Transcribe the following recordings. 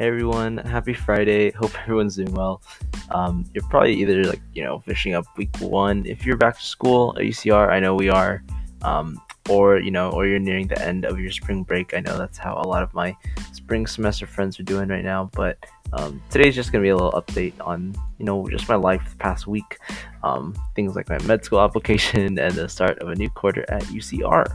Hey everyone, happy Friday. Hope everyone's doing well. Um, you're probably either like, you know, finishing up week one if you're back to school at UCR. I know we are. Um, or, you know, or you're nearing the end of your spring break. I know that's how a lot of my spring semester friends are doing right now. But um, today's just going to be a little update on, you know, just my life the past week. Um, things like my med school application and the start of a new quarter at UCR.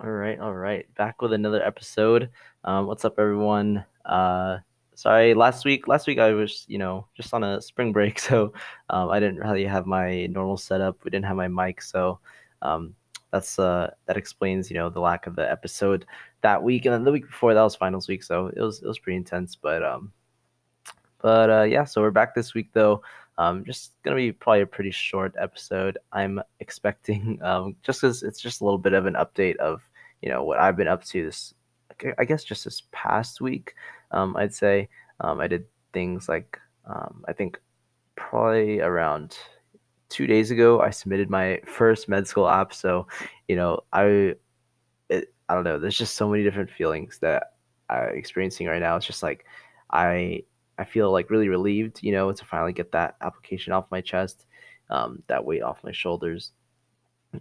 All right, all right. Back with another episode. Um, what's up, everyone? Uh, sorry, last week. Last week I was, you know, just on a spring break, so um, I didn't really have my normal setup. We didn't have my mic, so um, that's uh, that explains, you know, the lack of the episode that week. And then the week before that was finals week, so it was it was pretty intense. But um, but uh, yeah, so we're back this week though. Um, just gonna be probably a pretty short episode. I'm expecting um, just because it's just a little bit of an update of you know what I've been up to this. I guess just this past week, um, I'd say um, I did things like um, I think probably around two days ago I submitted my first med school app. So you know I it, I don't know. There's just so many different feelings that I'm experiencing right now. It's just like I I feel like really relieved, you know, to finally get that application off my chest, um, that weight off my shoulders.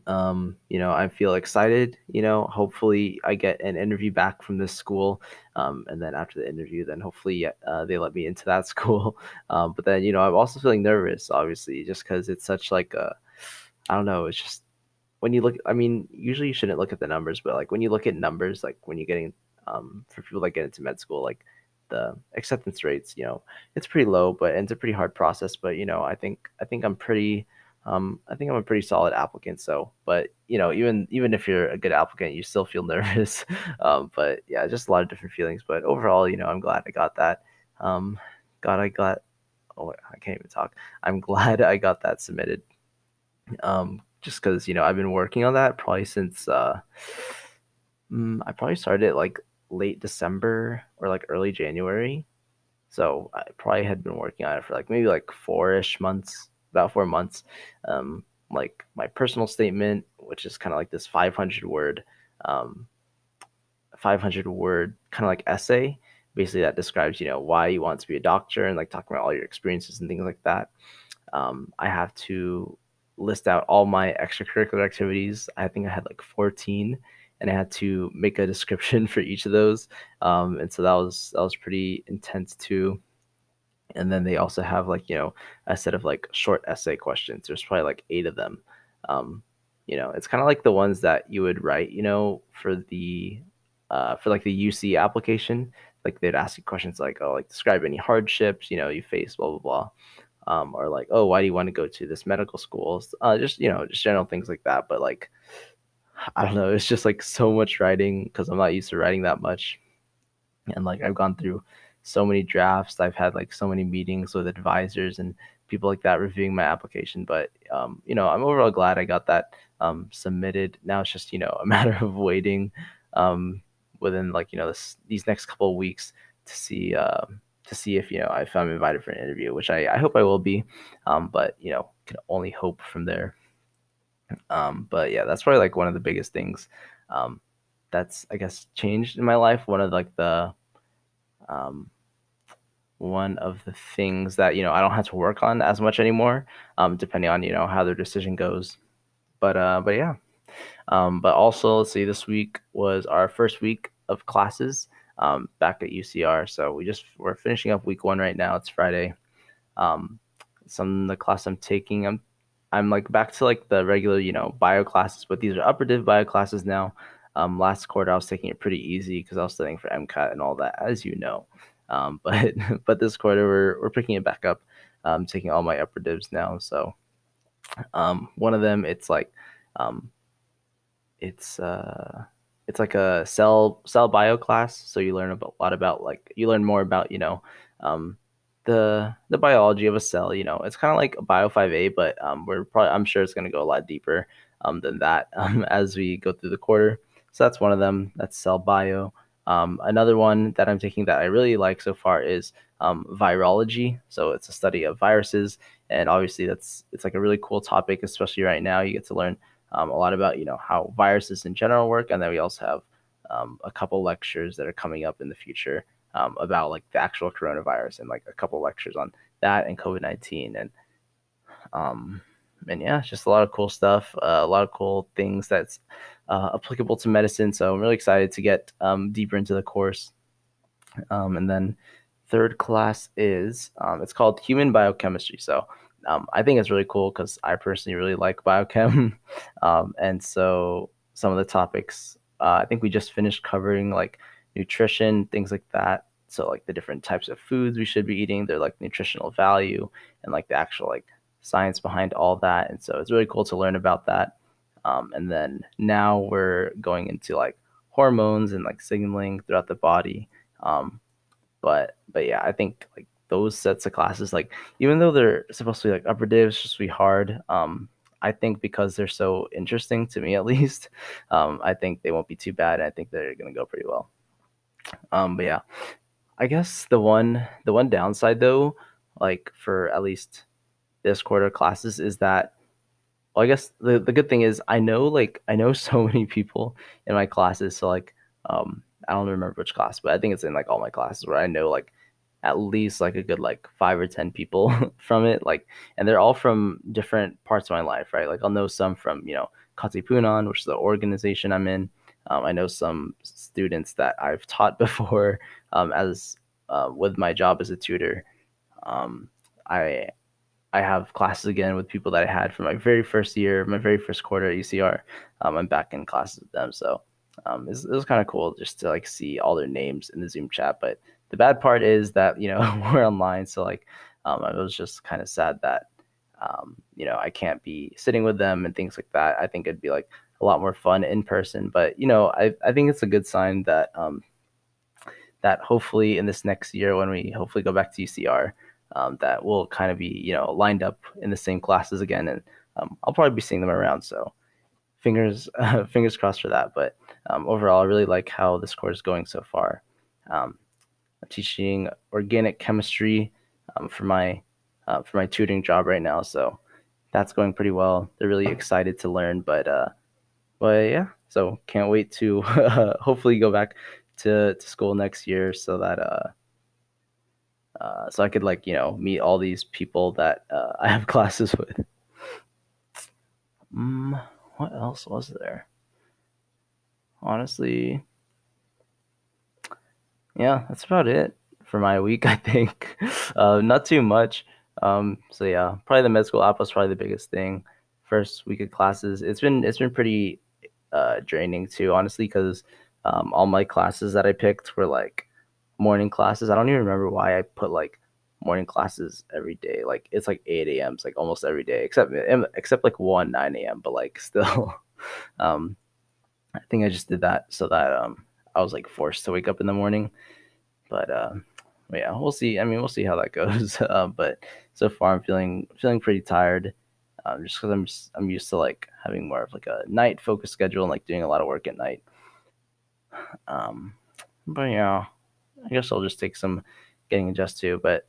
Um, you know, I feel excited. You know, hopefully I get an interview back from this school, um, and then after the interview, then hopefully uh, they let me into that school. Um, but then, you know, I'm also feeling nervous, obviously, just because it's such like a, I don't know, it's just when you look. I mean, usually you shouldn't look at the numbers, but like when you look at numbers, like when you're getting um, for people that get into med school, like the acceptance rates, you know, it's pretty low, but it's a pretty hard process. But you know, I think I think I'm pretty, um, I think I'm a pretty solid applicant. So, but you know, even even if you're a good applicant, you still feel nervous. um, but yeah, just a lot of different feelings. But overall, you know, I'm glad I got that. Um, God, I got. Oh, I can't even talk. I'm glad I got that submitted. Um, just because you know I've been working on that probably since uh, mm, I probably started like late December or like early January. So I probably had been working on it for like maybe like four ish months, about four months. Um, like my personal statement, which is kind of like this 500 word, um, 500 word kind of like essay, basically that describes, you know, why you want to be a doctor and like talking about all your experiences and things like that. Um, I have to list out all my extracurricular activities. I think I had like 14 and I had to make a description for each of those. Um, and so that was that was pretty intense too. And then they also have like you know a set of like short essay questions. There's probably like eight of them. Um, you know, it's kind of like the ones that you would write, you know, for the uh, for like the UC application. Like they'd ask you questions like, oh, like describe any hardships you know you face, blah blah blah. Um, or like, oh, why do you want to go to this medical school? Uh, just you know, just general things like that. But like, I don't know. It's just like so much writing because I'm not used to writing that much. And like I've gone through so many drafts. I've had like so many meetings with advisors and people like that reviewing my application. But um, you know, I'm overall glad I got that um, submitted. Now it's just you know a matter of waiting um, within like you know this, these next couple of weeks to see uh, to see if you know if I'm invited for an interview, which I, I hope I will be. Um, but you know, can only hope from there. Um, but yeah, that's probably like one of the biggest things um, that's I guess changed in my life. One of like the um, one of the things that you know I don't have to work on as much anymore, um, depending on you know how their decision goes. But uh, but yeah, um, but also let's see, this week was our first week of classes um, back at UCR. So we just we're finishing up week one right now. It's Friday. Um, some of the class I'm taking, I'm I'm like back to like the regular, you know, bio classes, but these are upper div bio classes now. Um, last quarter I was taking it pretty easy because I was studying for MCAT and all that, as you know. Um, but but this quarter we're we're picking it back up, um, taking all my upper divs now. So um, one of them it's like um, it's uh, it's like a cell cell bio class, so you learn a lot about like you learn more about you know um, the the biology of a cell. You know, it's kind of like a Bio 5A, but um, we're probably I'm sure it's going to go a lot deeper um, than that as we go through the quarter. So that's one of them. That's cell bio. Um, another one that I'm taking that I really like so far is um, virology. So it's a study of viruses, and obviously that's it's like a really cool topic, especially right now. You get to learn um, a lot about you know how viruses in general work, and then we also have um, a couple lectures that are coming up in the future um, about like the actual coronavirus and like a couple lectures on that and COVID nineteen and um and yeah, just a lot of cool stuff, uh, a lot of cool things that's uh, applicable to medicine. So I'm really excited to get um, deeper into the course. Um, and then third class is um, it's called human biochemistry. So um, I think it's really cool because I personally really like biochem, um, and so some of the topics uh, I think we just finished covering like nutrition, things like that. So like the different types of foods we should be eating, their like nutritional value, and like the actual like science behind all that. And so it's really cool to learn about that. Um, and then now we're going into like hormones and like signaling throughout the body. Um, but but yeah, I think like those sets of classes, like even though they're supposed to be like upper div, it's just be hard. Um, I think because they're so interesting to me, at least, um, I think they won't be too bad. I think they're gonna go pretty well. Um, but yeah, I guess the one the one downside though, like for at least this quarter classes, is that well, I guess the the good thing is I know like I know so many people in my classes. So like um, I don't remember which class, but I think it's in like all my classes where I know like at least like a good like five or ten people from it like and they're all from different parts of my life right like i'll know some from you know katipunan which is the organization i'm in um, i know some students that i've taught before um, as uh, with my job as a tutor um, i i have classes again with people that i had from my very first year my very first quarter at ucr um, i'm back in classes with them. So um, it was, was kind of cool just to like see all their names in the zoom chat. But the bad part is that you know we're online, so like um, I was just kind of sad that um, you know I can't be sitting with them and things like that. I think it'd be like a lot more fun in person, but you know I I think it's a good sign that um, that hopefully in this next year when we hopefully go back to UCR, um, that we'll kind of be you know lined up in the same classes again, and um, I'll probably be seeing them around. So fingers uh, fingers crossed for that. But um, overall, I really like how this course is going so far. Um, I'm teaching organic chemistry um, for my uh, for my tutoring job right now. So that's going pretty well. They're really excited to learn, but uh, but yeah. So can't wait to hopefully go back to, to school next year so that uh, so I could like you know meet all these people that uh, I have classes with. Um, what else was there? Honestly, yeah, that's about it for my week. I think uh, not too much. Um, so yeah, probably the med school app was probably the biggest thing. First week of classes, it's been it's been pretty uh, draining too, honestly, because um, all my classes that I picked were like morning classes. I don't even remember why I put like morning classes every day. Like it's like 8 a.m. It's like almost every day, except except like one 9 a.m. But like still, um, I think I just did that so that um I was like forced to wake up in the morning. But uh, yeah, we'll see. I mean, we'll see how that goes. Uh, but so far, I'm feeling feeling pretty tired, um, just because I'm I'm used to like having more of like a night focused schedule and like doing a lot of work at night. Um, but yeah, I guess I'll just take some getting adjusted to. But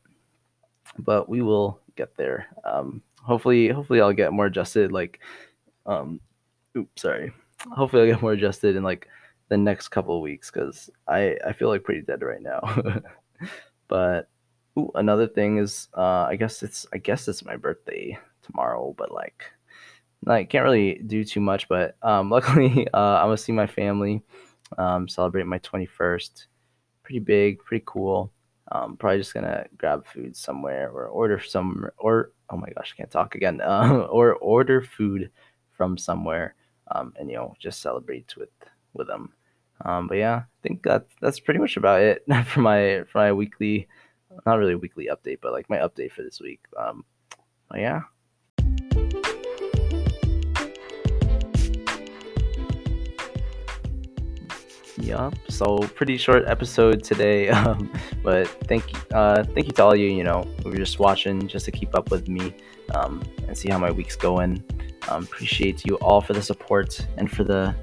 but we will get there. Um, hopefully, hopefully I'll get more adjusted. Like, um, oops, sorry. Hopefully I'll get more adjusted in like the next couple of weeks because I I feel like pretty dead right now. but ooh, another thing is uh, I guess it's I guess it's my birthday tomorrow, but like I can't really do too much. But um, luckily uh, I'm gonna see my family um, celebrate my 21st. Pretty big, pretty cool. Um, probably just gonna grab food somewhere or order some or oh my gosh, I can't talk again. Uh, or order food from somewhere um, and you know just celebrate with with them. Um, but yeah, I think that that's pretty much about it for my for my weekly, not really weekly update, but like my update for this week. Um, yeah. Yeah, so pretty short episode today, um, but thank you, uh, thank you to all you, you know, who are just watching just to keep up with me um, and see how my week's going. Um, appreciate you all for the support and for the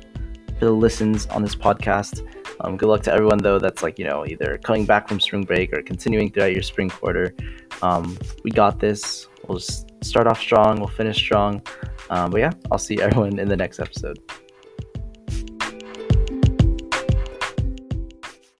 for the listens on this podcast. Um, good luck to everyone though that's like you know either coming back from spring break or continuing throughout your spring quarter. Um, we got this. We'll just start off strong. We'll finish strong. Um, but yeah, I'll see everyone in the next episode.